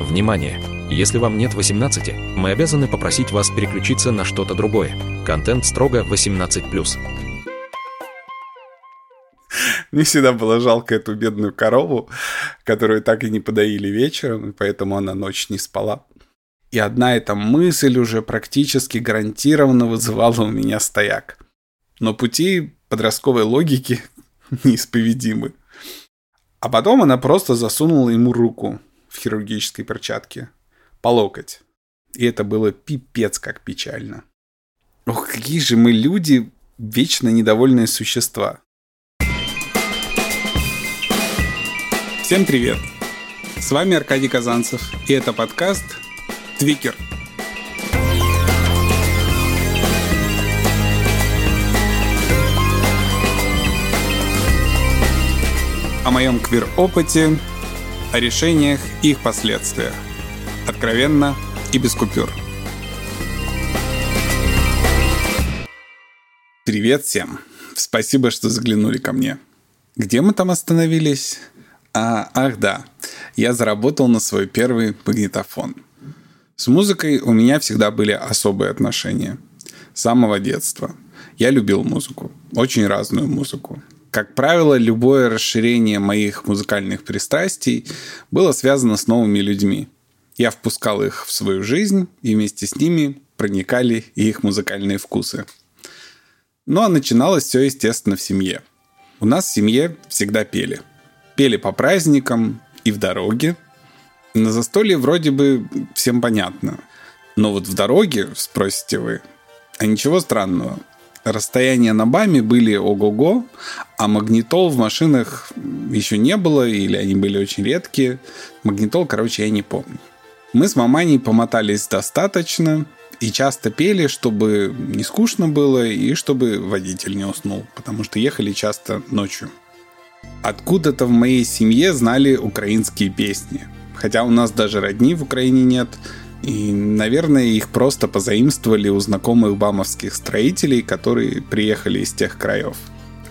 Внимание! Если вам нет 18, мы обязаны попросить вас переключиться на что-то другое. Контент строго 18+. Мне всегда было жалко эту бедную корову, которую так и не подоили вечером, и поэтому она ночь не спала. И одна эта мысль уже практически гарантированно вызывала у меня стояк. Но пути подростковой логики неисповедимы. А потом она просто засунула ему руку в хирургической перчатке по локоть. И это было пипец как печально. Ох, какие же мы люди, вечно недовольные существа. Всем привет! С вами Аркадий Казанцев, и это подкаст «Твикер». О моем квир-опыте, о решениях и их последствиях – Откровенно и без купюр. Привет всем! Спасибо, что заглянули ко мне. Где мы там остановились? А, ах да, я заработал на свой первый магнитофон. С музыкой у меня всегда были особые отношения. С самого детства. Я любил музыку. Очень разную музыку. Как правило, любое расширение моих музыкальных пристрастий было связано с новыми людьми. Я впускал их в свою жизнь, и вместе с ними проникали и их музыкальные вкусы. Ну а начиналось все, естественно, в семье. У нас в семье всегда пели. Пели по праздникам и в дороге. На застолье вроде бы всем понятно. Но вот в дороге, спросите вы, а ничего странного. Расстояния на БАМе были ого-го, а магнитол в машинах еще не было, или они были очень редкие. Магнитол, короче, я не помню. Мы с маманей помотались достаточно и часто пели, чтобы не скучно было и чтобы водитель не уснул, потому что ехали часто ночью. Откуда-то в моей семье знали украинские песни. Хотя у нас даже родни в Украине нет, и, наверное, их просто позаимствовали у знакомых бамовских строителей, которые приехали из тех краев.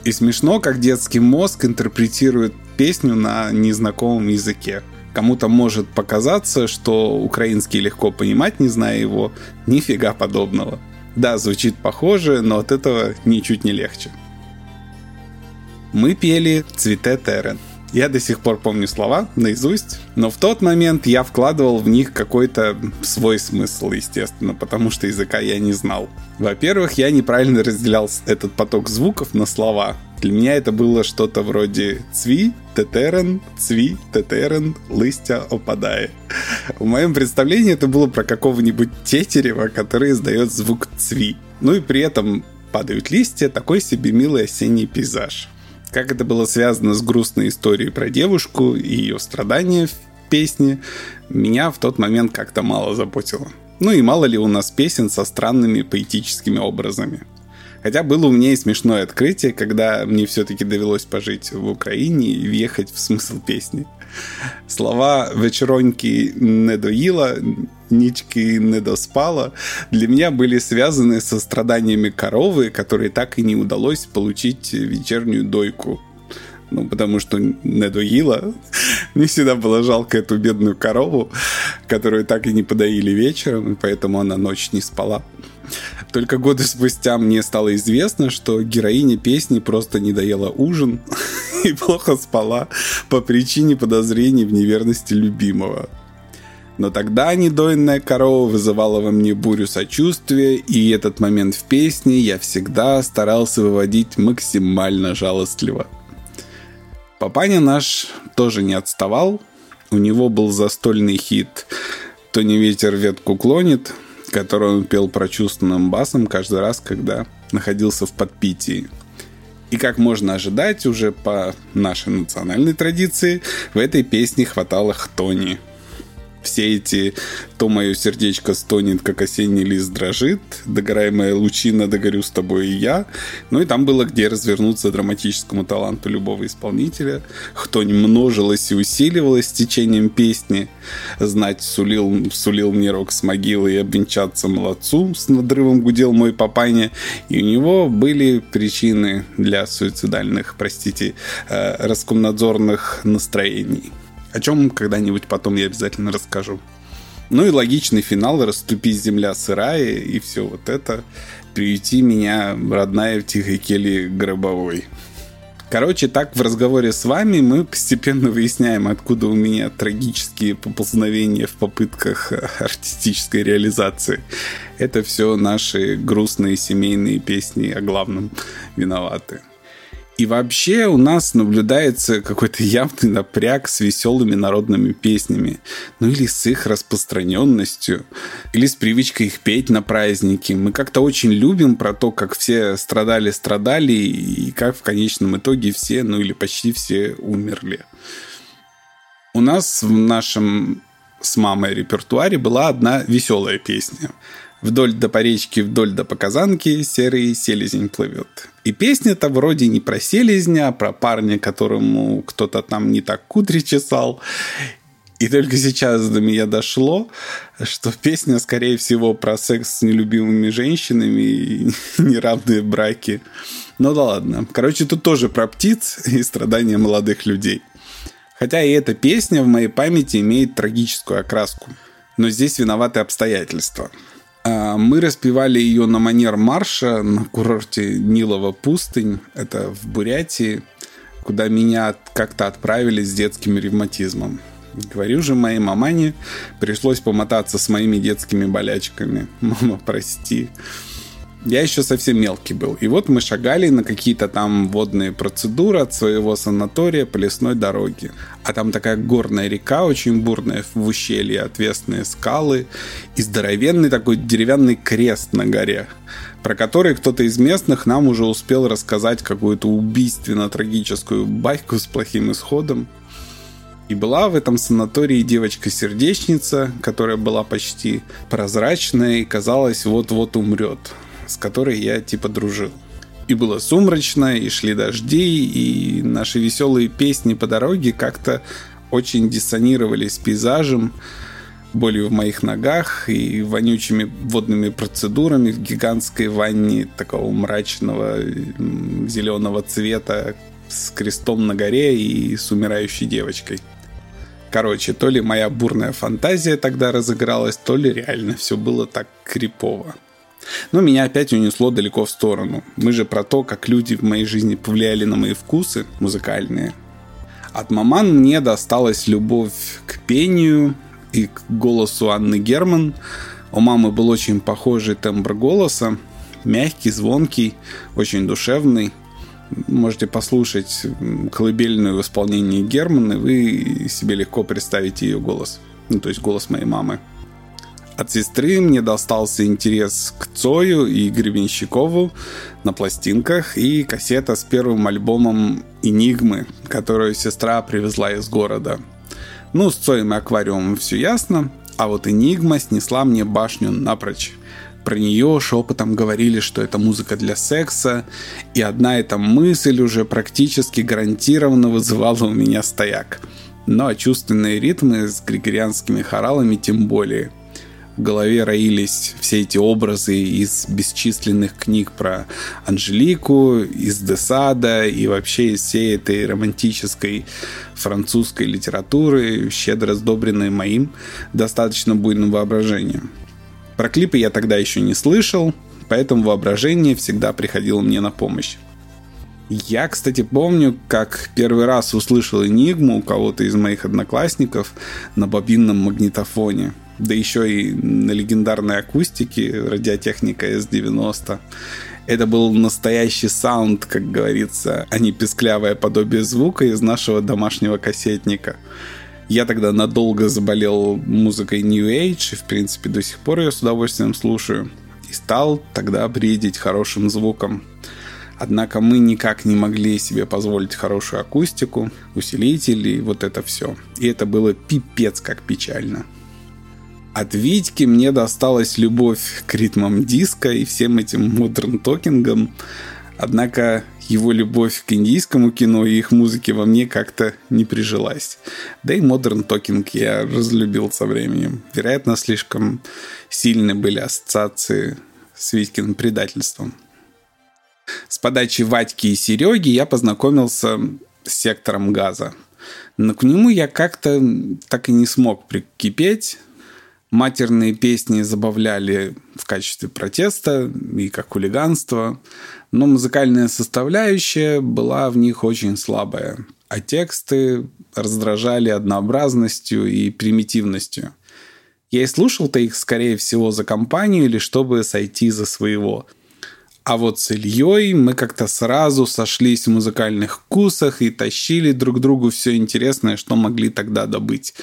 И смешно, как детский мозг интерпретирует песню на незнакомом языке. Кому-то может показаться, что украинский легко понимать, не зная его. Нифига подобного. Да, звучит похоже, но от этого ничуть не легче. Мы пели «Цвете терен». Я до сих пор помню слова наизусть, но в тот момент я вкладывал в них какой-то свой смысл, естественно, потому что языка я не знал. Во-первых, я неправильно разделял этот поток звуков на слова. Для меня это было что-то вроде «цви», «тетерен», «цви», «тетерен», «лыстя», «опадае». В моем представлении это было про какого-нибудь тетерева, который издает звук «цви». Ну и при этом падают листья, такой себе милый осенний пейзаж. Как это было связано с грустной историей про девушку и ее страдания в песне, меня в тот момент как-то мало заботило. Ну и мало ли у нас песен со странными поэтическими образами. Хотя было у меня и смешное открытие, когда мне все-таки довелось пожить в Украине и въехать в смысл песни. Слова «вечероньки не доила», «нички не доспала» для меня были связаны со страданиями коровы, которой так и не удалось получить вечернюю дойку ну, потому что не доила. Мне всегда было жалко эту бедную корову, которую так и не подоили вечером, и поэтому она ночь не спала. Только годы спустя мне стало известно, что героиня песни просто не доела ужин и плохо спала по причине подозрений в неверности любимого. Но тогда недоенная корова вызывала во мне бурю сочувствия, и этот момент в песне я всегда старался выводить максимально жалостливо. Папаня наш тоже не отставал. У него был застольный хит «То не ветер ветку клонит», который он пел прочувственным басом каждый раз, когда находился в подпитии. И как можно ожидать, уже по нашей национальной традиции, в этой песне хватало хтони – все эти «То мое сердечко стонет, как осенний лист дрожит», «Догорай моя лучина, догорю с тобой и я». Ну и там было где развернуться драматическому таланту любого исполнителя. Кто не множилось и усиливалось с течением песни. Знать сулил, сулил мне рок с могилы и обвенчаться молодцу. С надрывом гудел мой папаня. И у него были причины для суицидальных, простите, э, раскомнадзорных настроений. О чем когда-нибудь потом я обязательно расскажу. Ну и логичный финал «Расступись, земля сырая» и все вот это. «Приюти меня, родная, в тихой келье гробовой». Короче, так в разговоре с вами мы постепенно выясняем, откуда у меня трагические поползновения в попытках артистической реализации. Это все наши грустные семейные песни о главном виноваты. И вообще у нас наблюдается какой-то явный напряг с веселыми народными песнями. Ну или с их распространенностью. Или с привычкой их петь на праздники. Мы как-то очень любим про то, как все страдали-страдали и как в конечном итоге все, ну или почти все умерли. У нас в нашем с мамой репертуаре была одна веселая песня – Вдоль до по речке, вдоль до по казанке серый селезень плывет. И песня-то вроде не про селезня, а про парня, которому кто-то там не так кудри чесал. И только сейчас до меня дошло, что песня, скорее всего, про секс с нелюбимыми женщинами и неравные браки. Ну да ладно. Короче, тут тоже про птиц и страдания молодых людей. Хотя и эта песня в моей памяти имеет трагическую окраску. Но здесь виноваты обстоятельства. А, мы распевали ее на манер марша на курорте Нилова пустынь. Это в Бурятии, куда меня как-то отправили с детским ревматизмом. Говорю же моей мамане, пришлось помотаться с моими детскими болячками. Мама, прости. Я еще совсем мелкий был. И вот мы шагали на какие-то там водные процедуры от своего санатория по лесной дороге. А там такая горная река, очень бурная, в ущелье, отвесные скалы и здоровенный такой деревянный крест на горе, про который кто-то из местных нам уже успел рассказать какую-то убийственно-трагическую байку с плохим исходом. И была в этом санатории девочка-сердечница, которая была почти прозрачная и казалось вот-вот умрет с которой я типа дружил. И было сумрачно, и шли дожди, и наши веселые песни по дороге как-то очень диссонировали с пейзажем, болью в моих ногах и вонючими водными процедурами в гигантской ванне такого мрачного зеленого цвета с крестом на горе и с умирающей девочкой. Короче, то ли моя бурная фантазия тогда разыгралась, то ли реально все было так крипово. Но меня опять унесло далеко в сторону. Мы же про то, как люди в моей жизни повлияли на мои вкусы музыкальные. От маман мне досталась любовь к пению и к голосу Анны Герман. У мамы был очень похожий тембр голоса. Мягкий, звонкий, очень душевный. Можете послушать колыбельную в исполнении Герман, и вы себе легко представите ее голос. Ну, то есть голос моей мамы. От сестры мне достался интерес к Цою и Гребенщикову на пластинках и кассета с первым альбомом «Энигмы», которую сестра привезла из города. Ну, с Цоем и аквариумом все ясно, а вот «Энигма» снесла мне башню напрочь. Про нее шепотом говорили, что это музыка для секса, и одна эта мысль уже практически гарантированно вызывала у меня стояк. Ну а чувственные ритмы с григорианскими хоралами тем более – в голове роились все эти образы из бесчисленных книг про Анжелику, из Десада и вообще из всей этой романтической французской литературы, щедро сдобренной моим достаточно буйным воображением. Про клипы я тогда еще не слышал, поэтому воображение всегда приходило мне на помощь. Я, кстати, помню, как первый раз услышал «Энигму» у кого-то из моих одноклассников на бобинном магнитофоне – да еще и на легендарной акустике радиотехника S90. Это был настоящий саунд, как говорится, а не песклявое подобие звука из нашего домашнего кассетника. Я тогда надолго заболел музыкой New Age, и, в принципе, до сих пор ее с удовольствием слушаю. И стал тогда бредить хорошим звуком. Однако мы никак не могли себе позволить хорошую акустику, усилитель и вот это все. И это было пипец как печально. От Витьки мне досталась любовь к ритмам диска и всем этим модерн токингам. Однако его любовь к индийскому кино и их музыке во мне как-то не прижилась. Да и модерн токинг я разлюбил со временем. Вероятно, слишком сильны были ассоциации с Витькиным предательством. С подачи Вадьки и Сереги я познакомился с сектором газа – Но к нему я как-то так и не смог прикипеть. Матерные песни забавляли в качестве протеста и как хулиганство, но музыкальная составляющая была в них очень слабая, а тексты раздражали однообразностью и примитивностью. Я и слушал-то их, скорее всего, за компанию или чтобы сойти за своего – а вот с Ильей мы как-то сразу сошлись в музыкальных вкусах и тащили друг другу все интересное, что могли тогда добыть.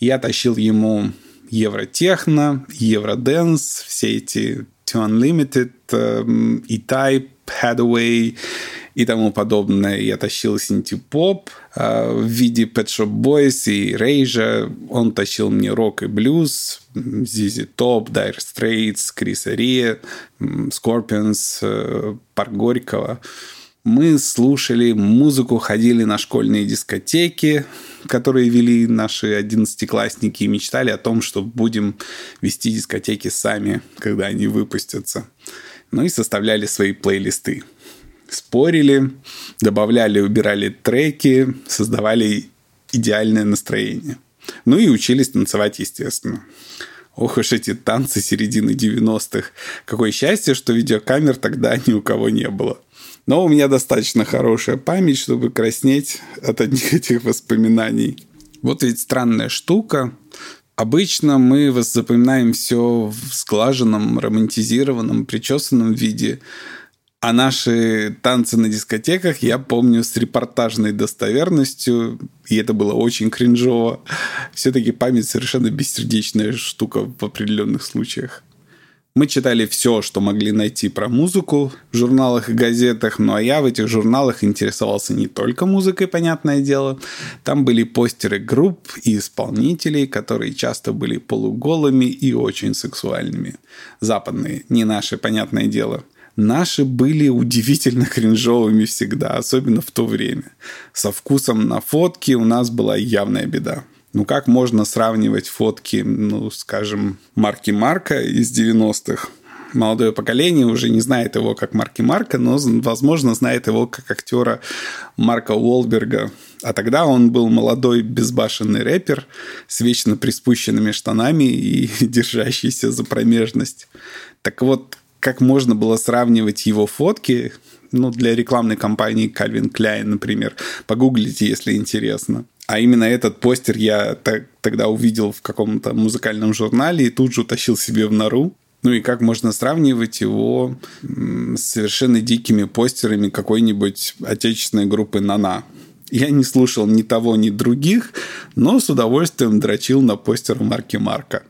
Я тащил ему Евротехно, Евроденс, все эти To Unlimited, э, E-Type, Hathaway и тому подобное. Я тащил синтепоп э, в виде Pet Shop Boys и Рейжа. Он тащил мне рок и блюз, Зизи Топ, Dire Straits, Крис Ария, Scorpions, э, Парк Горького. Мы слушали музыку, ходили на школьные дискотеки, которые вели наши одиннадцатиклассники, и мечтали о том, что будем вести дискотеки сами, когда они выпустятся. Ну и составляли свои плейлисты. Спорили, добавляли, убирали треки, создавали идеальное настроение. Ну и учились танцевать, естественно. Ох уж эти танцы середины 90-х. Какое счастье, что видеокамер тогда ни у кого не было. Но у меня достаточно хорошая память, чтобы краснеть от одних этих воспоминаний. Вот ведь странная штука. Обычно мы запоминаем все в сглаженном, романтизированном, причесанном виде. А наши танцы на дискотеках я помню с репортажной достоверностью, и это было очень кринжово. Все-таки память совершенно бессердечная штука в определенных случаях. Мы читали все, что могли найти про музыку в журналах и газетах, ну а я в этих журналах интересовался не только музыкой, понятное дело. Там были постеры групп и исполнителей, которые часто были полуголыми и очень сексуальными. Западные, не наши, понятное дело – Наши были удивительно кринжовыми всегда, особенно в то время. Со вкусом на фотки у нас была явная беда. Ну как можно сравнивать фотки, ну, скажем, Марки Марка из 90-х? Молодое поколение уже не знает его как Марки Марка, но, возможно, знает его как актера Марка Уолберга. А тогда он был молодой безбашенный рэпер с вечно приспущенными штанами и держащийся за промежность. Так вот, как можно было сравнивать его фотки, ну, для рекламной кампании Calvin Klein, например. Погуглите, если интересно. А именно этот постер я тогда увидел в каком-то музыкальном журнале и тут же утащил себе в нору. Ну и как можно сравнивать его с совершенно дикими постерами какой-нибудь отечественной группы «Нана». Я не слушал ни того, ни других, но с удовольствием дрочил на постер марки Марка.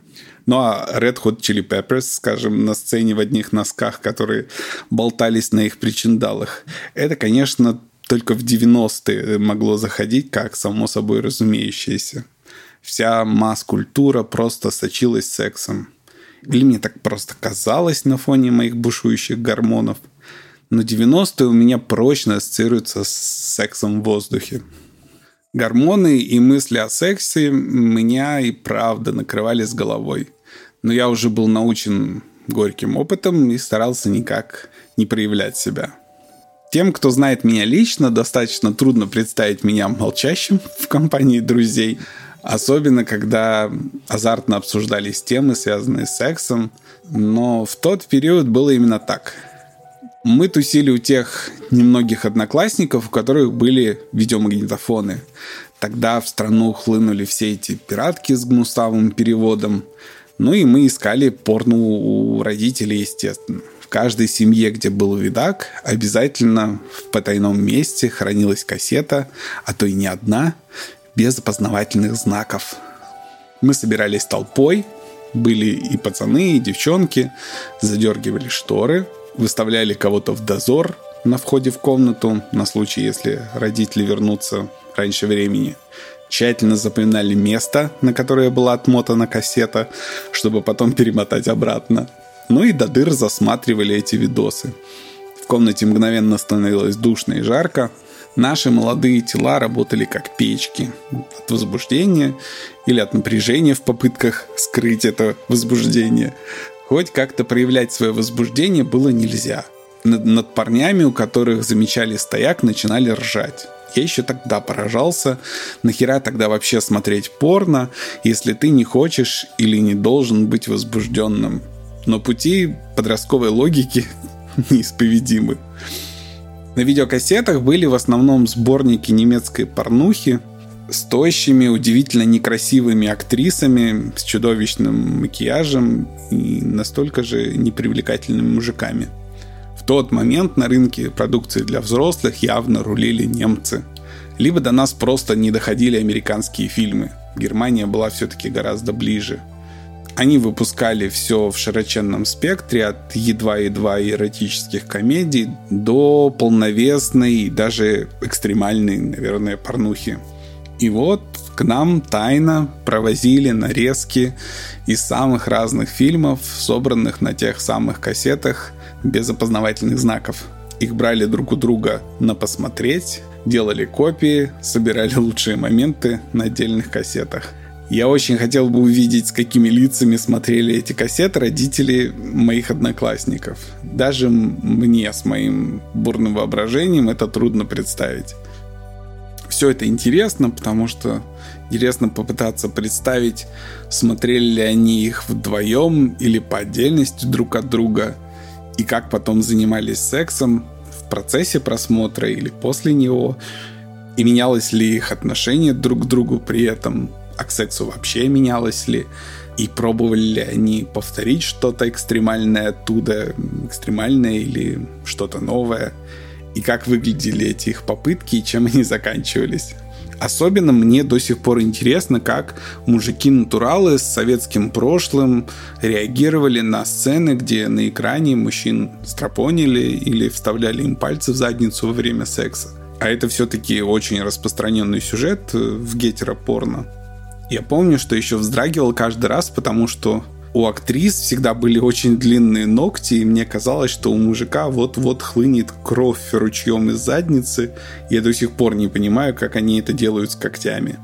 Ну а Red Hot Chili Peppers, скажем, на сцене в одних носках, которые болтались на их причиндалах, это, конечно, только в 90-е могло заходить, как само собой разумеющееся. Вся масс-культура просто сочилась сексом. Или мне так просто казалось на фоне моих бушующих гормонов. Но 90-е у меня прочно ассоциируются с сексом в воздухе. Гормоны и мысли о сексе меня и правда накрывали с головой но я уже был научен горьким опытом и старался никак не проявлять себя. Тем, кто знает меня лично, достаточно трудно представить меня молчащим в компании друзей, особенно когда азартно обсуждались темы, связанные с сексом. Но в тот период было именно так. Мы тусили у тех немногих одноклассников, у которых были видеомагнитофоны. Тогда в страну хлынули все эти пиратки с гнусавым переводом – ну и мы искали порно у родителей, естественно. В каждой семье, где был видак, обязательно в потайном месте хранилась кассета, а то и не одна, без опознавательных знаков. Мы собирались толпой, были и пацаны, и девчонки, задергивали шторы, выставляли кого-то в дозор на входе в комнату на случай, если родители вернутся раньше времени – тщательно запоминали место, на которое была отмотана кассета, чтобы потом перемотать обратно. Ну и до дыр засматривали эти видосы. В комнате мгновенно становилось душно и жарко. Наши молодые тела работали как печки от возбуждения или от напряжения в попытках скрыть это возбуждение. Хоть как-то проявлять свое возбуждение было нельзя. Над, над парнями, у которых замечали стояк, начинали ржать. Я еще тогда поражался, нахера тогда вообще смотреть порно, если ты не хочешь или не должен быть возбужденным. Но пути подростковой логики неисповедимы. На видеокассетах были в основном сборники немецкой порнухи с тощими, удивительно некрасивыми актрисами, с чудовищным макияжем и настолько же непривлекательными мужиками. В тот момент на рынке продукции для взрослых явно рулили немцы. Либо до нас просто не доходили американские фильмы. Германия была все-таки гораздо ближе – они выпускали все в широченном спектре, от едва-едва эротических комедий до полновесной и даже экстремальной, наверное, порнухи. И вот к нам тайно провозили нарезки из самых разных фильмов, собранных на тех самых кассетах без опознавательных знаков. Их брали друг у друга на посмотреть, делали копии, собирали лучшие моменты на отдельных кассетах. Я очень хотел бы увидеть, с какими лицами смотрели эти кассеты родители моих одноклассников. Даже мне с моим бурным воображением это трудно представить. Все это интересно, потому что интересно попытаться представить, смотрели ли они их вдвоем или по отдельности друг от друга, и как потом занимались сексом в процессе просмотра или после него, и менялось ли их отношение друг к другу при этом, а вообще менялось ли, и пробовали ли они повторить что-то экстремальное оттуда, экстремальное или что-то новое, и как выглядели эти их попытки и чем они заканчивались. Особенно мне до сих пор интересно, как мужики-натуралы с советским прошлым реагировали на сцены, где на экране мужчин стропонили или вставляли им пальцы в задницу во время секса. А это все-таки очень распространенный сюжет в гетеропорно. Я помню, что еще вздрагивал каждый раз, потому что у актрис всегда были очень длинные ногти, и мне казалось, что у мужика вот-вот хлынет кровь ручьем из задницы. Я до сих пор не понимаю, как они это делают с когтями.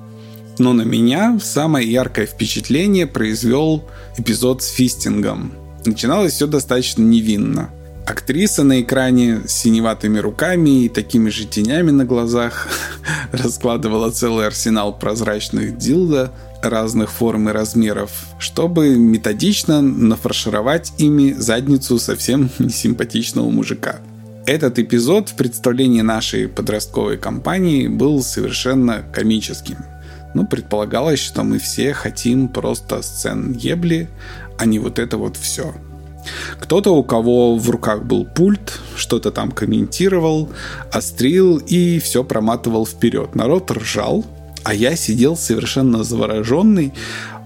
Но на меня самое яркое впечатление произвел эпизод с фистингом. Начиналось все достаточно невинно. Актриса на экране с синеватыми руками и такими же тенями на глазах раскладывала целый арсенал прозрачных дилда разных форм и размеров, чтобы методично нафаршировать ими задницу совсем несимпатичного мужика. Этот эпизод в представлении нашей подростковой компании был совершенно комическим. Ну, предполагалось, что мы все хотим просто сцен ебли, а не вот это вот все – кто-то, у кого в руках был пульт, что-то там комментировал, острил и все проматывал вперед. Народ ржал, а я сидел совершенно завороженный,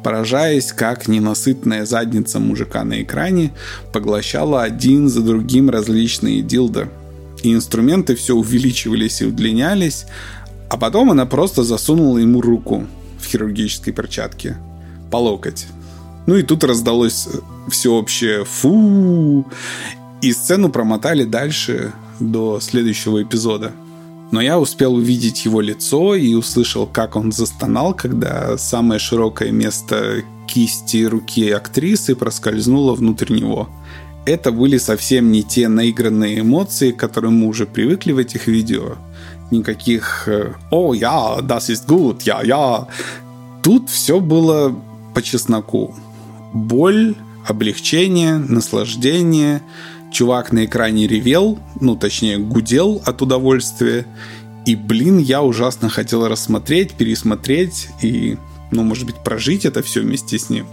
поражаясь, как ненасытная задница мужика на экране поглощала один за другим различные дилды. И инструменты все увеличивались и удлинялись, а потом она просто засунула ему руку в хирургической перчатке по локоть. Ну и тут раздалось всеобщее «фу», и сцену промотали дальше до следующего эпизода. Но я успел увидеть его лицо и услышал, как он застонал, когда самое широкое место кисти руки актрисы проскользнуло внутрь него. Это были совсем не те наигранные эмоции, к которым мы уже привыкли в этих видео. Никаких «О, я, das ist gut, я, я». Тут все было по чесноку боль, облегчение, наслаждение. Чувак на экране ревел, ну, точнее, гудел от удовольствия. И, блин, я ужасно хотел рассмотреть, пересмотреть и, ну, может быть, прожить это все вместе с ним.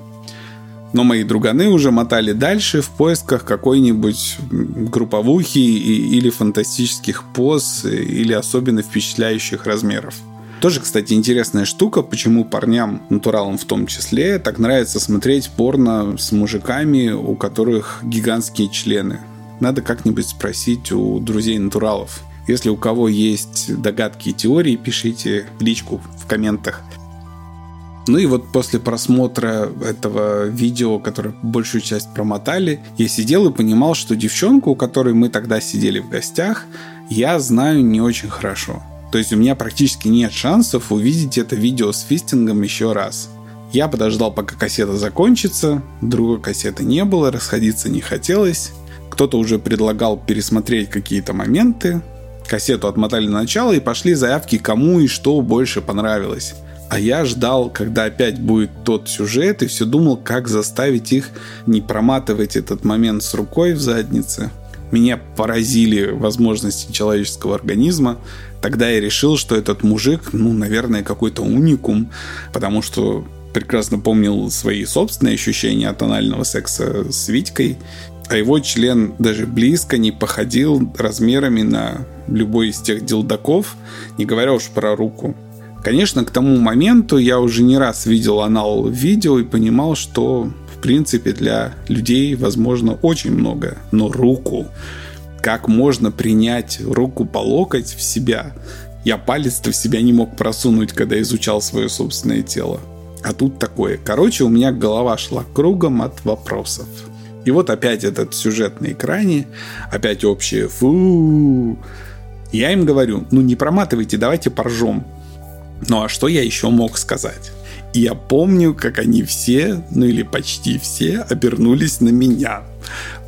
Но мои друганы уже мотали дальше в поисках какой-нибудь групповухи или фантастических поз, или особенно впечатляющих размеров. Тоже, кстати, интересная штука, почему парням, натуралам в том числе, так нравится смотреть порно с мужиками, у которых гигантские члены. Надо как-нибудь спросить у друзей натуралов. Если у кого есть догадки и теории, пишите личку в комментах. Ну и вот после просмотра этого видео, которое большую часть промотали, я сидел и понимал, что девчонку, у которой мы тогда сидели в гостях, я знаю не очень хорошо. То есть у меня практически нет шансов увидеть это видео с фистингом еще раз. Я подождал, пока кассета закончится, другой кассеты не было, расходиться не хотелось. Кто-то уже предлагал пересмотреть какие-то моменты, Кассету отмотали на начало и пошли заявки, кому и что больше понравилось. А я ждал, когда опять будет тот сюжет, и все думал, как заставить их не проматывать этот момент с рукой в заднице. Меня поразили возможности человеческого организма. Тогда я решил, что этот мужик, ну, наверное, какой-то уникум, потому что прекрасно помнил свои собственные ощущения от анального секса с Витькой, а его член даже близко не походил размерами на любой из тех дилдаков, не говоря уж про руку. Конечно, к тому моменту я уже не раз видел анал в видео и понимал, что в принципе для людей возможно очень много, но руку, как можно принять руку по локоть в себя, я палец-то в себя не мог просунуть, когда изучал свое собственное тело. А тут такое. Короче, у меня голова шла кругом от вопросов. И вот опять этот сюжет на экране, опять общее фу. Я им говорю, ну не проматывайте, давайте поржем. Ну а что я еще мог сказать? И я помню, как они все, ну или почти все, обернулись на меня.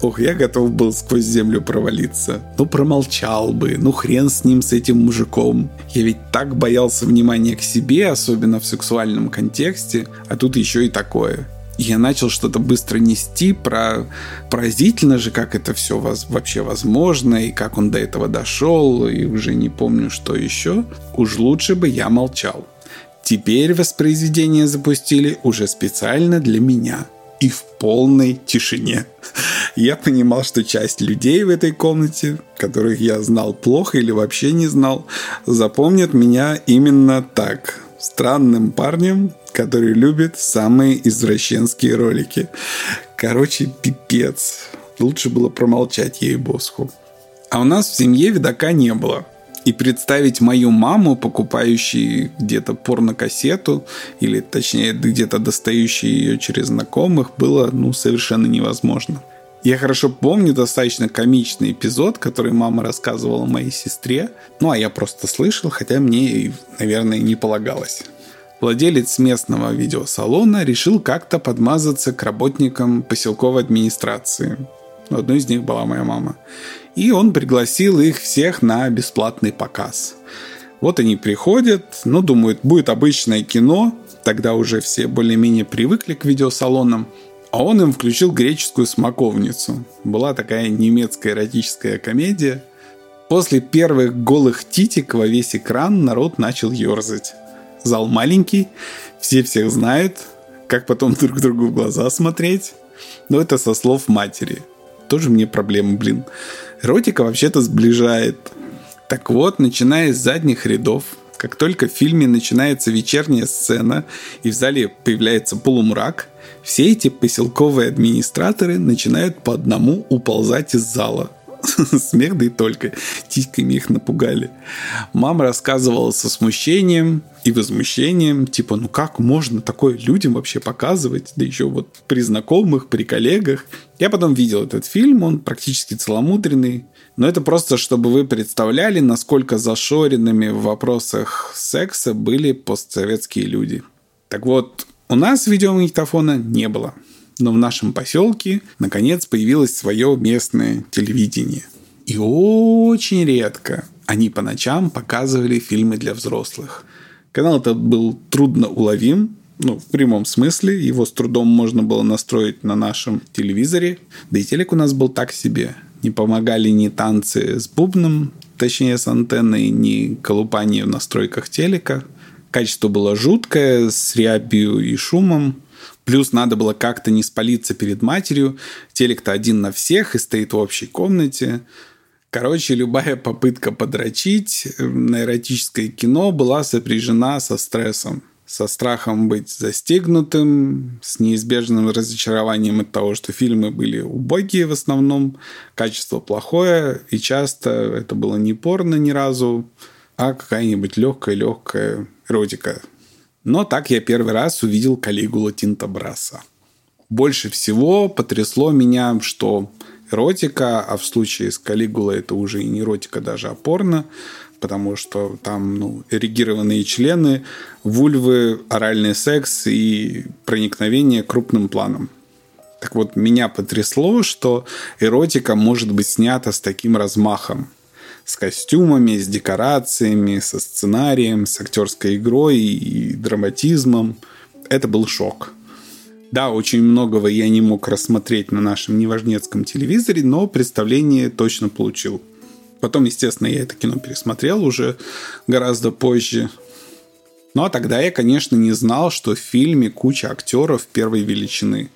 Ох, я готов был сквозь землю провалиться. Ну, промолчал бы, ну хрен с ним, с этим мужиком. Я ведь так боялся внимания к себе, особенно в сексуальном контексте, а тут еще и такое я начал что-то быстро нести про поразительно же, как это все воз, вообще возможно, и как он до этого дошел, и уже не помню, что еще. Уж лучше бы я молчал. Теперь воспроизведение запустили уже специально для меня и в полной тишине. Я понимал, что часть людей в этой комнате, которых я знал плохо или вообще не знал, запомнят меня именно так. Странным парнем, который любит самые извращенские ролики. Короче, пипец. Лучше было промолчать ей босху. А у нас в семье видака не было. И представить мою маму, покупающую где-то порнокассету, или точнее где-то достающую ее через знакомых, было ну, совершенно невозможно. Я хорошо помню достаточно комичный эпизод, который мама рассказывала моей сестре. Ну, а я просто слышал, хотя мне, наверное, не полагалось владелец местного видеосалона решил как-то подмазаться к работникам поселковой администрации. Одной из них была моя мама. И он пригласил их всех на бесплатный показ. Вот они приходят, ну, думают, будет обычное кино, тогда уже все более-менее привыкли к видеосалонам, а он им включил греческую смоковницу. Была такая немецкая эротическая комедия. После первых голых титик во весь экран народ начал ерзать зал маленький, все всех знают, как потом друг другу в глаза смотреть. Но это со слов матери. Тоже мне проблема, блин. Эротика вообще-то сближает. Так вот, начиная с задних рядов, как только в фильме начинается вечерняя сцена и в зале появляется полумрак, все эти поселковые администраторы начинают по одному уползать из зала. Смех да и только. Титьками их напугали. Мама рассказывала со смущением и возмущением. Типа, ну как можно такое людям вообще показывать? Да еще вот при знакомых, при коллегах. Я потом видел этот фильм, он практически целомудренный. Но это просто, чтобы вы представляли, насколько зашоренными в вопросах секса были постсоветские люди. Так вот, у нас видеомагнитофона не было но в нашем поселке наконец появилось свое местное телевидение. И очень редко они по ночам показывали фильмы для взрослых. Канал этот был трудно уловим, ну, в прямом смысле. Его с трудом можно было настроить на нашем телевизоре. Да и телек у нас был так себе. Не помогали ни танцы с бубном, точнее с антенной, ни колупание в настройках телека. Качество было жуткое, с рябью и шумом. Плюс надо было как-то не спалиться перед матерью. Телек-то один на всех и стоит в общей комнате. Короче, любая попытка подрочить на эротическое кино была сопряжена со стрессом. Со страхом быть застегнутым, с неизбежным разочарованием от того, что фильмы были убогие в основном, качество плохое, и часто это было не порно ни разу, а какая-нибудь легкая-легкая эротика но так я первый раз увидел Калигула Тинтобраса. Больше всего потрясло меня, что эротика, а в случае с Калигулой это уже и не эротика, даже опорно, потому что там ну, эрегированные члены, вульвы, оральный секс и проникновение крупным планом. Так вот, меня потрясло, что эротика может быть снята с таким размахом с костюмами, с декорациями, со сценарием, с актерской игрой и драматизмом. Это был шок. Да, очень многого я не мог рассмотреть на нашем неважнецком телевизоре, но представление точно получил. Потом, естественно, я это кино пересмотрел уже гораздо позже. Ну а тогда я, конечно, не знал, что в фильме куча актеров первой величины.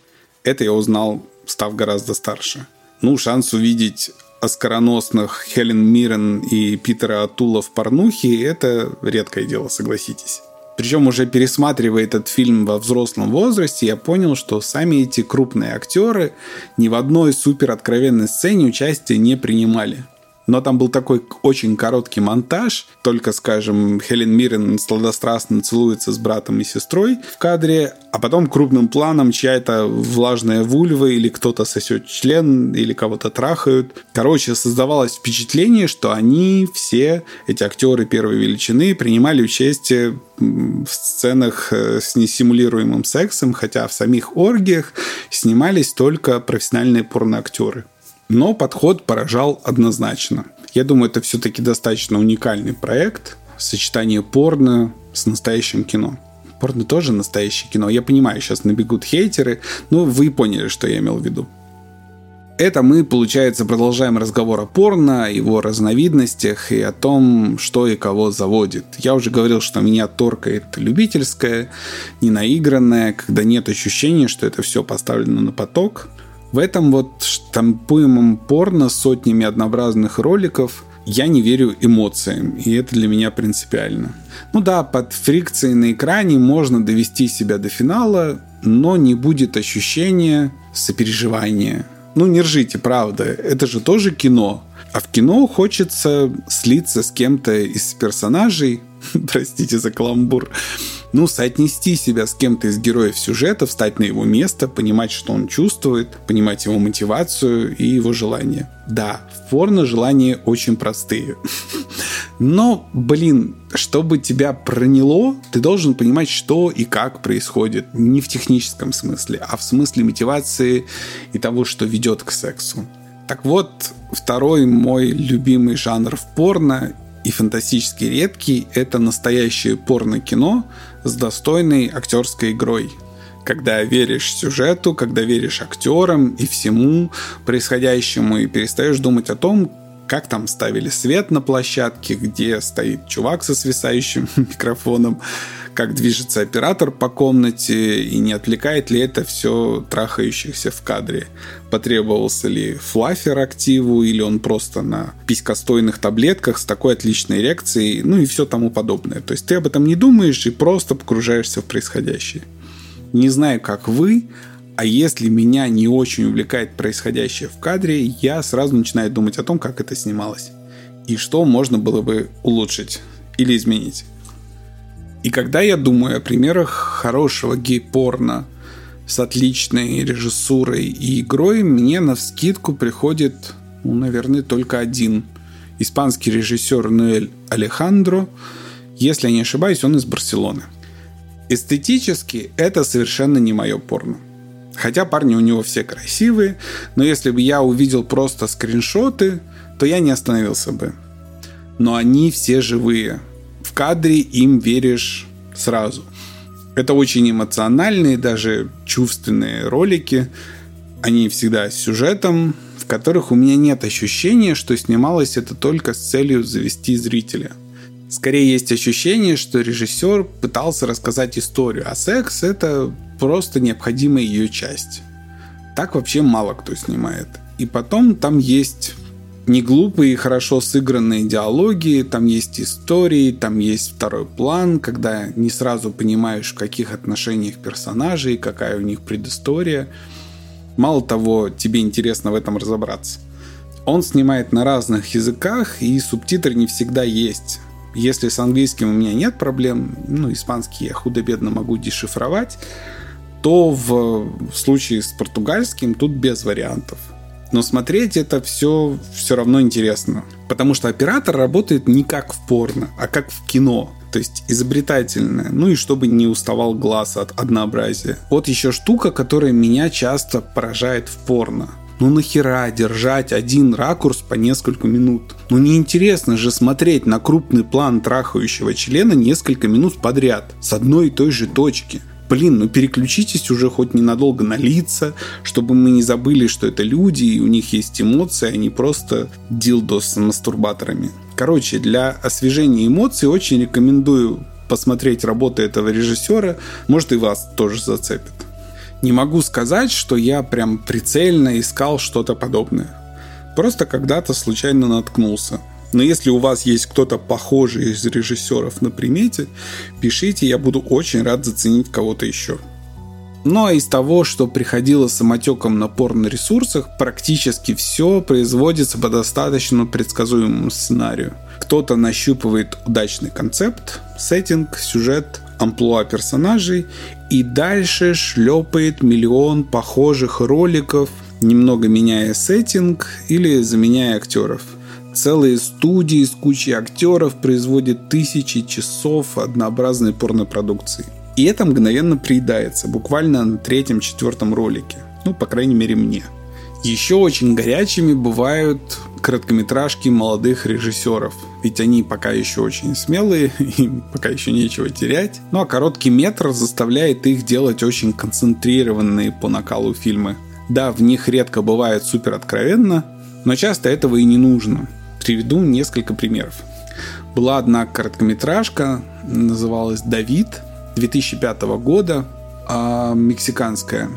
Это я узнал, став гораздо старше. Ну, шанс увидеть оскароносных Хелен Миррен и Питера Атула в порнухе – это редкое дело, согласитесь. Причем уже пересматривая этот фильм во взрослом возрасте, я понял, что сами эти крупные актеры ни в одной супер откровенной сцене участия не принимали но там был такой очень короткий монтаж, только, скажем, Хелен Миррен сладострастно целуется с братом и сестрой в кадре, а потом крупным планом чья-то влажная вульва или кто-то сосет член или кого-то трахают. Короче, создавалось впечатление, что они все, эти актеры первой величины, принимали участие в сценах э, с несимулируемым сексом, хотя в самих оргиях снимались только профессиональные порноактеры. Но подход поражал однозначно. Я думаю, это все-таки достаточно уникальный проект. Сочетание порно с настоящим кино. Порно тоже настоящее кино. Я понимаю, сейчас набегут хейтеры, но вы поняли, что я имел в виду. Это мы, получается, продолжаем разговор о порно, его разновидностях и о том, что и кого заводит. Я уже говорил, что меня торкает любительское, ненаигранное, когда нет ощущения, что это все поставлено на поток – в этом вот штампуемом порно с сотнями однообразных роликов я не верю эмоциям, и это для меня принципиально. Ну да, под фрикцией на экране можно довести себя до финала, но не будет ощущения сопереживания. Ну не ржите, правда, это же тоже кино. А в кино хочется слиться с кем-то из персонажей, простите за каламбур, ну, соотнести себя с кем-то из героев сюжета, встать на его место, понимать, что он чувствует, понимать его мотивацию и его желания. Да, в порно желания очень простые. Но, блин, чтобы тебя проняло, ты должен понимать, что и как происходит. Не в техническом смысле, а в смысле мотивации и того, что ведет к сексу. Так вот, второй мой любимый жанр в порно и фантастически редкий – это настоящее порно-кино с достойной актерской игрой. Когда веришь сюжету, когда веришь актерам и всему происходящему, и перестаешь думать о том, как там ставили свет на площадке, где стоит чувак со свисающим микрофоном, как движется оператор по комнате и не отвлекает ли это все трахающихся в кадре. Потребовался ли флафер активу или он просто на писькостойных таблетках с такой отличной эрекцией, ну и все тому подобное. То есть ты об этом не думаешь и просто погружаешься в происходящее. Не знаю, как вы, а если меня не очень увлекает происходящее в кадре, я сразу начинаю думать о том, как это снималось. И что можно было бы улучшить или изменить. И когда я думаю о примерах хорошего гей-порно с отличной режиссурой и игрой, мне на вскидку приходит, ну, наверное, только один. Испанский режиссер Ноэль Алехандро. Если я не ошибаюсь, он из Барселоны. Эстетически это совершенно не мое порно. Хотя парни у него все красивые, но если бы я увидел просто скриншоты, то я не остановился бы. Но они все живые в кадре им веришь сразу. Это очень эмоциональные, даже чувственные ролики. Они всегда с сюжетом, в которых у меня нет ощущения, что снималось это только с целью завести зрителя. Скорее есть ощущение, что режиссер пытался рассказать историю, а секс это просто необходимая ее часть. Так вообще мало кто снимает. И потом там есть не глупые хорошо сыгранные диалоги, там есть истории, там есть второй план, когда не сразу понимаешь, в каких отношениях персонажей, какая у них предыстория. Мало того, тебе интересно в этом разобраться. Он снимает на разных языках, и субтитры не всегда есть. Если с английским у меня нет проблем, ну, испанский я худо-бедно могу дешифровать, то в, в случае с португальским тут без вариантов. Но смотреть это все все равно интересно. Потому что оператор работает не как в порно, а как в кино. То есть изобретательное. Ну и чтобы не уставал глаз от однообразия. Вот еще штука, которая меня часто поражает в порно. Ну нахера держать один ракурс по несколько минут? Ну неинтересно же смотреть на крупный план трахающего члена несколько минут подряд с одной и той же точки блин, ну переключитесь уже хоть ненадолго на лица, чтобы мы не забыли, что это люди, и у них есть эмоции, а не просто дилдо с мастурбаторами. Короче, для освежения эмоций очень рекомендую посмотреть работы этого режиссера, может и вас тоже зацепит. Не могу сказать, что я прям прицельно искал что-то подобное. Просто когда-то случайно наткнулся. Но если у вас есть кто-то похожий из режиссеров на примете, пишите, я буду очень рад заценить кого-то еще. Ну а из того, что приходило самотеком на порно-ресурсах, практически все производится по достаточно предсказуемому сценарию. Кто-то нащупывает удачный концепт, сеттинг, сюжет, амплуа персонажей и дальше шлепает миллион похожих роликов, немного меняя сеттинг или заменяя актеров – Целые студии с кучей актеров производят тысячи часов однообразной порнопродукции. И это мгновенно приедается, буквально на третьем-четвертом ролике. Ну, по крайней мере, мне. Еще очень горячими бывают короткометражки молодых режиссеров. Ведь они пока еще очень смелые, им пока еще нечего терять. Ну а короткий метр заставляет их делать очень концентрированные по накалу фильмы. Да, в них редко бывает супер откровенно, но часто этого и не нужно. Приведу несколько примеров. Была одна короткометражка, называлась «Давид» 2005 года, а, мексиканская,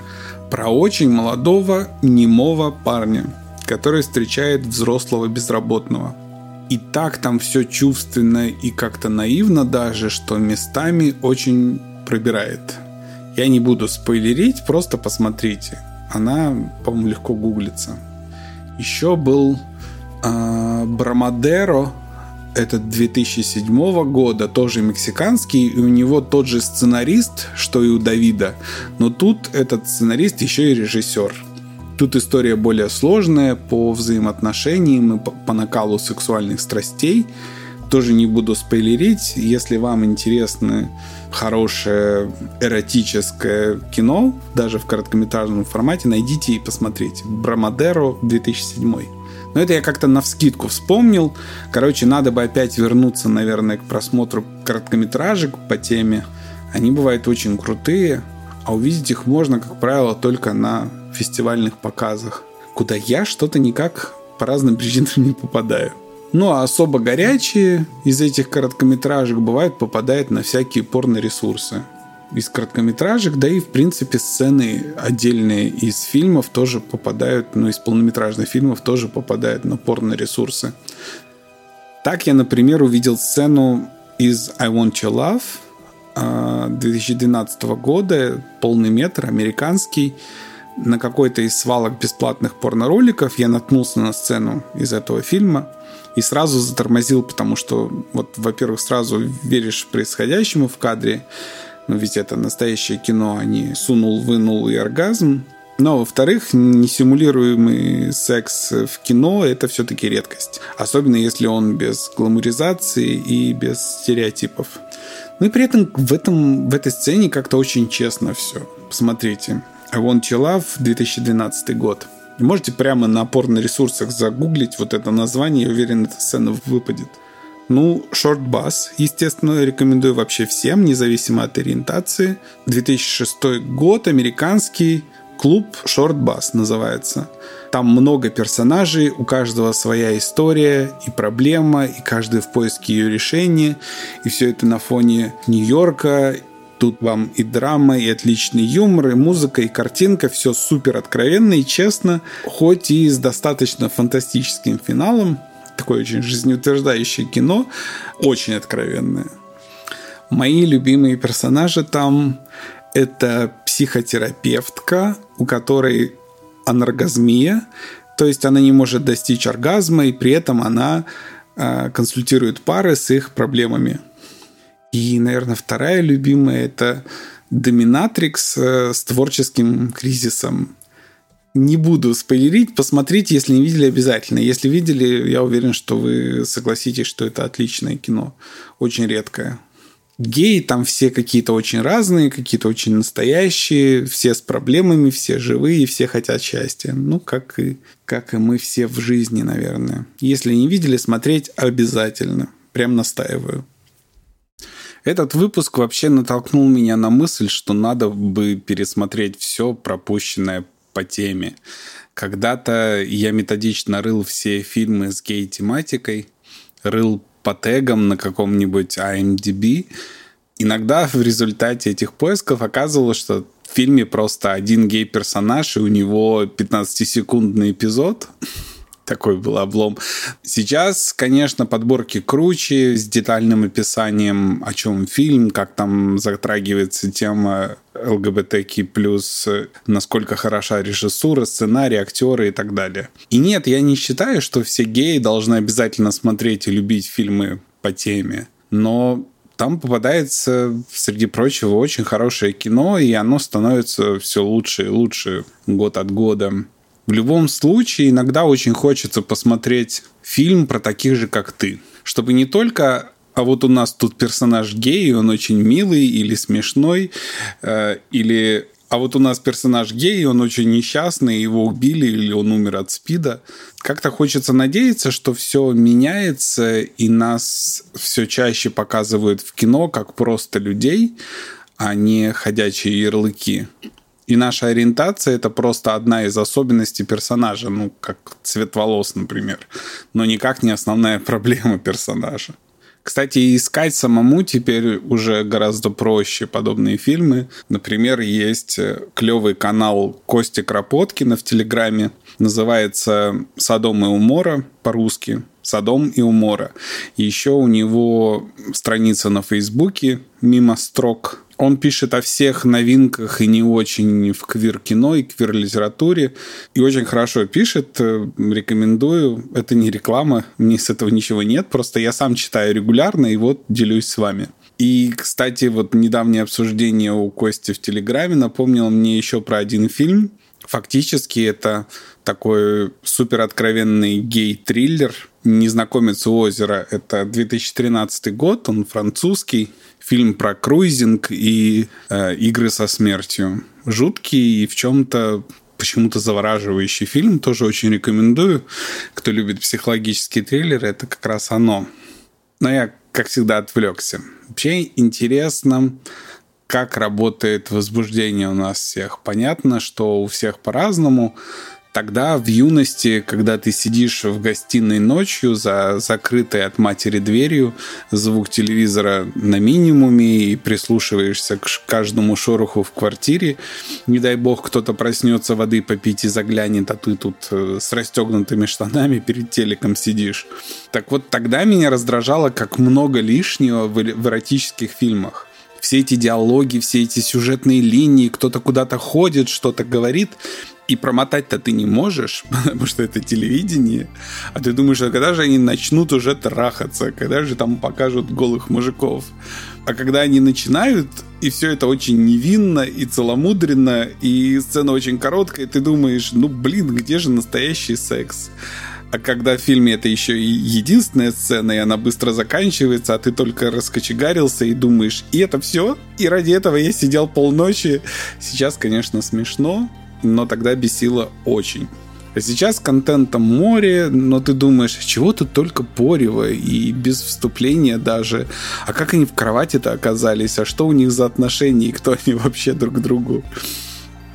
про очень молодого немого парня, который встречает взрослого безработного. И так там все чувственно и как-то наивно даже, что местами очень пробирает. Я не буду спойлерить, просто посмотрите. Она, по-моему, легко гуглится. Еще был Брамадеро, это 2007 года, тоже мексиканский, и у него тот же сценарист, что и у Давида, но тут этот сценарист еще и режиссер. Тут история более сложная по взаимоотношениям и по накалу сексуальных страстей. Тоже не буду спойлерить. Если вам интересно хорошее эротическое кино, даже в короткометражном формате, найдите и посмотрите. Брамадеро 2007. Но это я как-то на вскидку вспомнил. Короче, надо бы опять вернуться, наверное, к просмотру короткометражек по теме. Они бывают очень крутые, а увидеть их можно, как правило, только на фестивальных показах, куда я что-то никак по разным причинам не попадаю. Ну а особо горячие из этих короткометражек бывает попадают на всякие порно-ресурсы из короткометражек, да и, в принципе, сцены отдельные из фильмов тоже попадают, ну, из полнометражных фильмов тоже попадают на порно-ресурсы. Так я, например, увидел сцену из I Want Your Love 2012 а, года, полный метр, американский, на какой-то из свалок бесплатных порнороликов я наткнулся на сцену из этого фильма и сразу затормозил, потому что, вот, во-первых, сразу веришь происходящему в кадре, ну, ведь это настоящее кино, а не сунул, вынул и оргазм. Но, во-вторых, несимулируемый секс в кино – это все-таки редкость. Особенно если он без гламуризации и без стереотипов. Ну и при этом в, этом, в этой сцене как-то очень честно все. Посмотрите. Your Love, 2012 год. Можете прямо на порно-ресурсах загуглить вот это название, я уверен, эта сцена выпадет. Ну, Bus, естественно, рекомендую вообще всем, независимо от ориентации. 2006 год, американский клуб Bus называется. Там много персонажей, у каждого своя история и проблема, и каждый в поиске ее решения. И все это на фоне Нью-Йорка, Тут вам и драма, и отличный юмор, и музыка, и картинка. Все супер откровенно и честно, хоть и с достаточно фантастическим финалом такое очень жизнеутверждающее кино, очень откровенное. Мои любимые персонажи там – это психотерапевтка, у которой анаргазмия, то есть она не может достичь оргазма, и при этом она э, консультирует пары с их проблемами. И, наверное, вторая любимая – это доминатрикс э, с творческим кризисом не буду спойлерить, посмотрите, если не видели, обязательно. Если видели, я уверен, что вы согласитесь, что это отличное кино. Очень редкое. геи там все какие-то очень разные, какие-то очень настоящие, все с проблемами, все живые, все хотят счастья. Ну, как и, как и мы все в жизни, наверное. Если не видели, смотреть обязательно. Прям настаиваю. Этот выпуск вообще натолкнул меня на мысль, что надо бы пересмотреть все пропущенное по теме. Когда-то я методично рыл все фильмы с гей-тематикой, рыл по тегам на каком-нибудь IMDb. Иногда в результате этих поисков оказывалось, что в фильме просто один гей-персонаж, и у него 15-секундный эпизод – такой был облом. Сейчас, конечно, подборки круче, с детальным описанием, о чем фильм, как там затрагивается тема ЛГБТК+, насколько хороша режиссура, сценарий, актеры и так далее. И нет, я не считаю, что все геи должны обязательно смотреть и любить фильмы по теме. Но там попадается, среди прочего, очень хорошее кино, и оно становится все лучше и лучше год от года. В любом случае, иногда очень хочется посмотреть фильм про таких же, как ты. Чтобы не только а вот у нас тут персонаж гей, он очень милый или смешной, э, или а вот у нас персонаж гей, он очень несчастный, его убили или он умер от спида. Как-то хочется надеяться, что все меняется, и нас все чаще показывают в кино как просто людей, а не ходячие ярлыки. И наша ориентация это просто одна из особенностей персонажа, ну, как цвет волос, например, но никак не основная проблема персонажа. Кстати, искать самому теперь уже гораздо проще подобные фильмы. Например, есть клевый канал Кости Кропоткина в Телеграме. Называется «Садом и умора» по-русски. «Садом и умора». Еще у него страница на Фейсбуке «Мимо строк» Он пишет о всех новинках и не очень в квир-кино и квир-литературе. И очень хорошо пишет. Э, рекомендую. Это не реклама. Мне с этого ничего нет. Просто я сам читаю регулярно и вот делюсь с вами. И, кстати, вот недавнее обсуждение у Кости в Телеграме напомнило мне еще про один фильм. Фактически это такой супер откровенный гей-триллер «Незнакомец у озера». Это 2013 год, он французский фильм про круизинг и э, игры со смертью. Жуткий и в чем-то почему-то завораживающий фильм. Тоже очень рекомендую. Кто любит психологические триллеры, это как раз оно. Но я, как всегда, отвлекся. Вообще интересно, как работает возбуждение у нас всех. Понятно, что у всех по-разному. Тогда в юности, когда ты сидишь в гостиной ночью за закрытой от матери дверью, звук телевизора на минимуме и прислушиваешься к каждому шороху в квартире, не дай бог кто-то проснется воды попить и заглянет, а ты тут э, с расстегнутыми штанами перед телеком сидишь. Так вот тогда меня раздражало, как много лишнего в эротических фильмах все эти диалоги, все эти сюжетные линии, кто-то куда-то ходит, что-то говорит, и промотать-то ты не можешь, потому что это телевидение. А ты думаешь, а когда же они начнут уже трахаться? Когда же там покажут голых мужиков? А когда они начинают, и все это очень невинно и целомудренно, и сцена очень короткая, ты думаешь, ну блин, где же настоящий секс? А когда в фильме это еще и единственная сцена, и она быстро заканчивается, а ты только раскочегарился и думаешь, и это все? И ради этого я сидел полночи. Сейчас, конечно, смешно, но тогда бесило очень. А сейчас контента море, но ты думаешь, чего тут только порево и без вступления даже. А как они в кровати-то оказались? А что у них за отношения и кто они вообще друг к другу?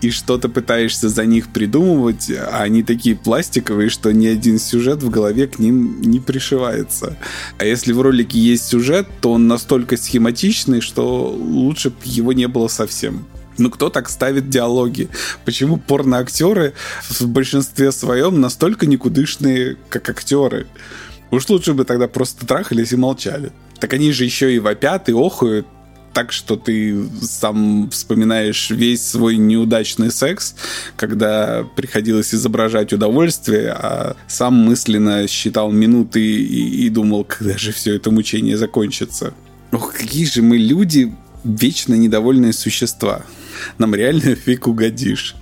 И что то пытаешься за них придумывать, а они такие пластиковые, что ни один сюжет в голове к ним не пришивается. А если в ролике есть сюжет, то он настолько схематичный, что лучше бы его не было совсем. Ну, кто так ставит диалоги? Почему порноактеры в большинстве своем настолько никудышные, как актеры? Уж лучше бы тогда просто трахались и молчали. Так они же еще и вопят, и охуют, так, что ты сам вспоминаешь весь свой неудачный секс, когда приходилось изображать удовольствие, а сам мысленно считал минуты и, и думал, когда же все это мучение закончится. Ох, какие же мы люди, вечно недовольные существа нам реально фиг угодишь.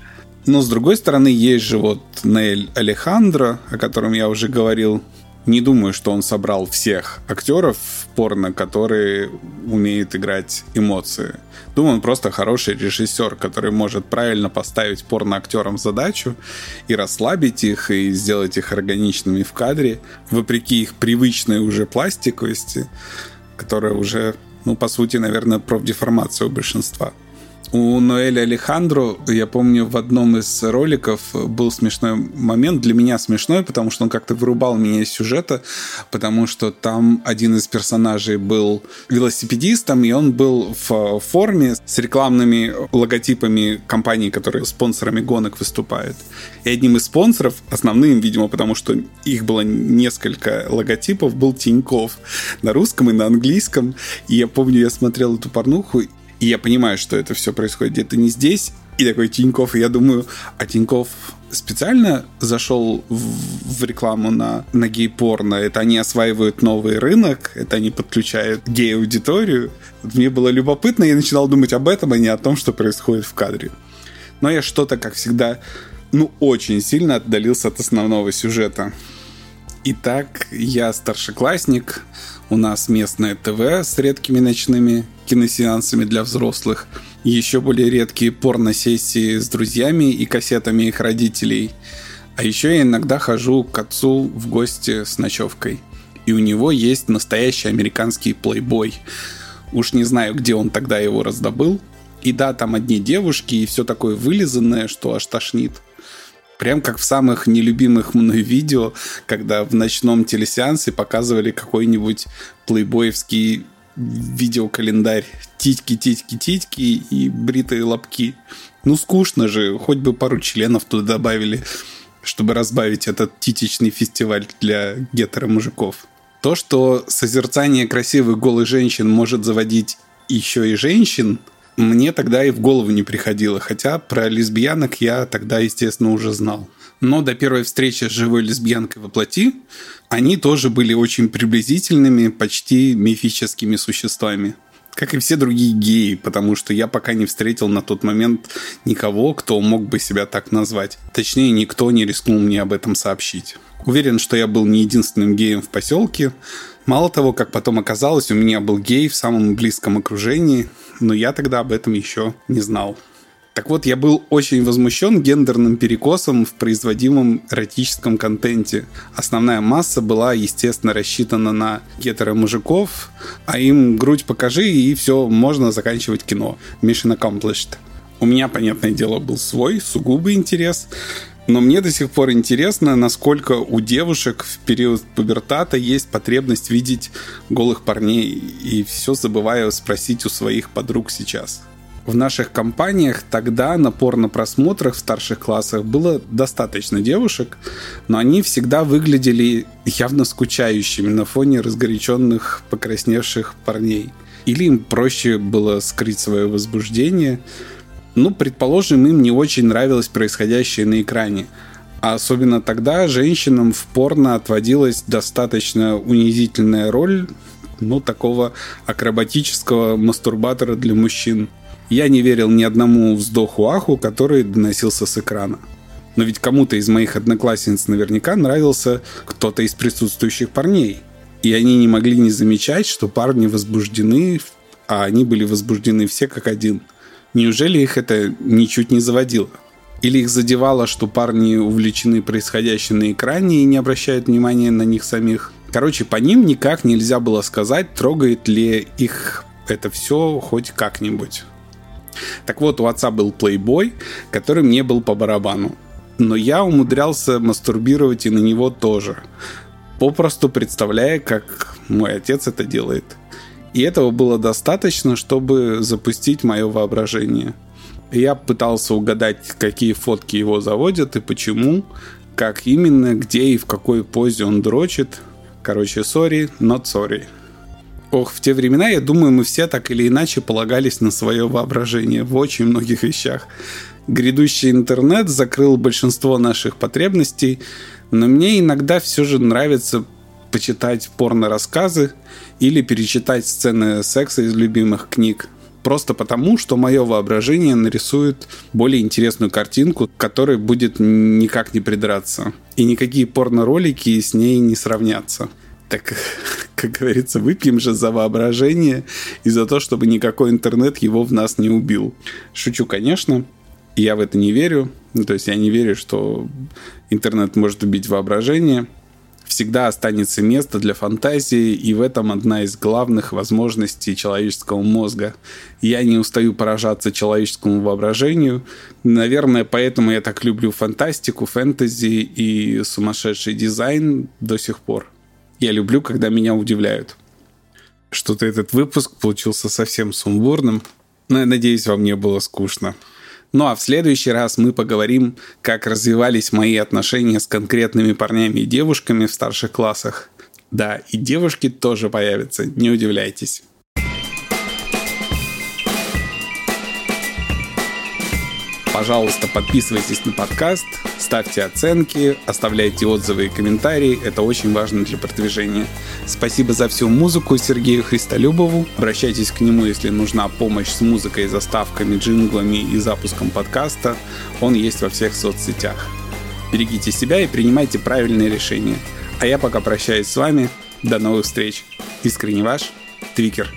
Но с другой стороны, есть же вот Нейль Алехандро, о котором я уже говорил Не думаю, что он собрал всех актеров порно, которые умеют играть эмоции. Думаю, он просто хороший режиссер, который может правильно поставить порно-актерам задачу и расслабить их, и сделать их органичными в кадре, вопреки их привычной уже пластиковости, которая уже, ну, по сути, наверное, профдеформация у большинства. У Ноэля Алехандро, я помню, в одном из роликов был смешной момент. Для меня смешной, потому что он как-то вырубал меня из сюжета, потому что там один из персонажей был велосипедистом, и он был в форме с рекламными логотипами компаний, которые спонсорами гонок выступают. И одним из спонсоров, основным, видимо, потому что их было несколько логотипов, был Тиньков на русском и на английском. И я помню, я смотрел эту порнуху, и я понимаю, что это все происходит где-то не здесь. И такой Тиньков, и я думаю, а Тиньков специально зашел в, в рекламу на, на гей-порно. Это они осваивают новый рынок, это они подключают гей-аудиторию. Мне было любопытно, я начинал думать об этом, а не о том, что происходит в кадре. Но я что-то, как всегда, ну, очень сильно отдалился от основного сюжета. Итак, я старшеклассник, у нас местное ТВ с редкими ночными киносеансами для взрослых, еще более редкие порно-сессии с друзьями и кассетами их родителей. А еще я иногда хожу к отцу в гости с ночевкой. И у него есть настоящий американский плейбой. Уж не знаю, где он тогда его раздобыл. И да, там одни девушки, и все такое вылизанное, что аж тошнит. Прям как в самых нелюбимых мной видео, когда в ночном телесеансе показывали какой-нибудь плейбоевский видеокалендарь. Титьки, титьки, титьки и бритые лобки. Ну, скучно же. Хоть бы пару членов туда добавили, чтобы разбавить этот титичный фестиваль для гетеро-мужиков. То, что созерцание красивых голых женщин может заводить еще и женщин, мне тогда и в голову не приходило. Хотя про лесбиянок я тогда, естественно, уже знал. Но до первой встречи с живой лесбиянкой во плоти они тоже были очень приблизительными, почти мифическими существами. Как и все другие геи, потому что я пока не встретил на тот момент никого, кто мог бы себя так назвать. Точнее, никто не рискнул мне об этом сообщить. Уверен, что я был не единственным геем в поселке. Мало того, как потом оказалось, у меня был гей в самом близком окружении, но я тогда об этом еще не знал. Так вот, я был очень возмущен гендерным перекосом в производимом эротическом контенте. Основная масса была, естественно, рассчитана на гетеро-мужиков, а им грудь покажи, и все, можно заканчивать кино. Mission accomplished. У меня, понятное дело, был свой сугубый интерес, но мне до сих пор интересно, насколько у девушек в период пубертата есть потребность видеть голых парней. И все забываю спросить у своих подруг сейчас в наших компаниях тогда на порно-просмотрах в старших классах было достаточно девушек, но они всегда выглядели явно скучающими на фоне разгоряченных, покрасневших парней. Или им проще было скрыть свое возбуждение. Ну, предположим, им не очень нравилось происходящее на экране. А особенно тогда женщинам в порно отводилась достаточно унизительная роль ну, такого акробатического мастурбатора для мужчин. Я не верил ни одному вздоху-аху, который доносился с экрана. Но ведь кому-то из моих одноклассниц наверняка нравился кто-то из присутствующих парней. И они не могли не замечать, что парни возбуждены, а они были возбуждены все как один. Неужели их это ничуть не заводило? Или их задевало, что парни увлечены происходящим на экране и не обращают внимания на них самих? Короче, по ним никак нельзя было сказать, трогает ли их это все хоть как-нибудь. Так вот, у отца был плейбой, который мне был по барабану. Но я умудрялся мастурбировать и на него тоже. Попросту представляя, как мой отец это делает. И этого было достаточно, чтобы запустить мое воображение. Я пытался угадать, какие фотки его заводят и почему, как именно, где и в какой позе он дрочит. Короче, sorry, not sorry. Ох, в те времена, я думаю, мы все так или иначе полагались на свое воображение в очень многих вещах. Грядущий интернет закрыл большинство наших потребностей, но мне иногда все же нравится почитать порно-рассказы или перечитать сцены секса из любимых книг. Просто потому, что мое воображение нарисует более интересную картинку, которой будет никак не придраться. И никакие порно-ролики с ней не сравнятся. Так, как говорится, выпьем же за воображение и за то, чтобы никакой интернет его в нас не убил. Шучу, конечно. Я в это не верю. Ну, то есть я не верю, что интернет может убить воображение всегда останется место для фантазии, и в этом одна из главных возможностей человеческого мозга. Я не устаю поражаться человеческому воображению. Наверное, поэтому я так люблю фантастику, фэнтези и сумасшедший дизайн до сих пор. Я люблю, когда меня удивляют. Что-то этот выпуск получился совсем сумбурным, но я надеюсь, вам не было скучно. Ну а в следующий раз мы поговорим, как развивались мои отношения с конкретными парнями и девушками в старших классах. Да, и девушки тоже появятся, не удивляйтесь. Пожалуйста, подписывайтесь на подкаст, ставьте оценки, оставляйте отзывы и комментарии. Это очень важно для продвижения. Спасибо за всю музыку Сергею Христолюбову. Обращайтесь к нему, если нужна помощь с музыкой, заставками, джинглами и запуском подкаста. Он есть во всех соцсетях. Берегите себя и принимайте правильные решения. А я пока прощаюсь с вами. До новых встреч. Искренне ваш Твикер.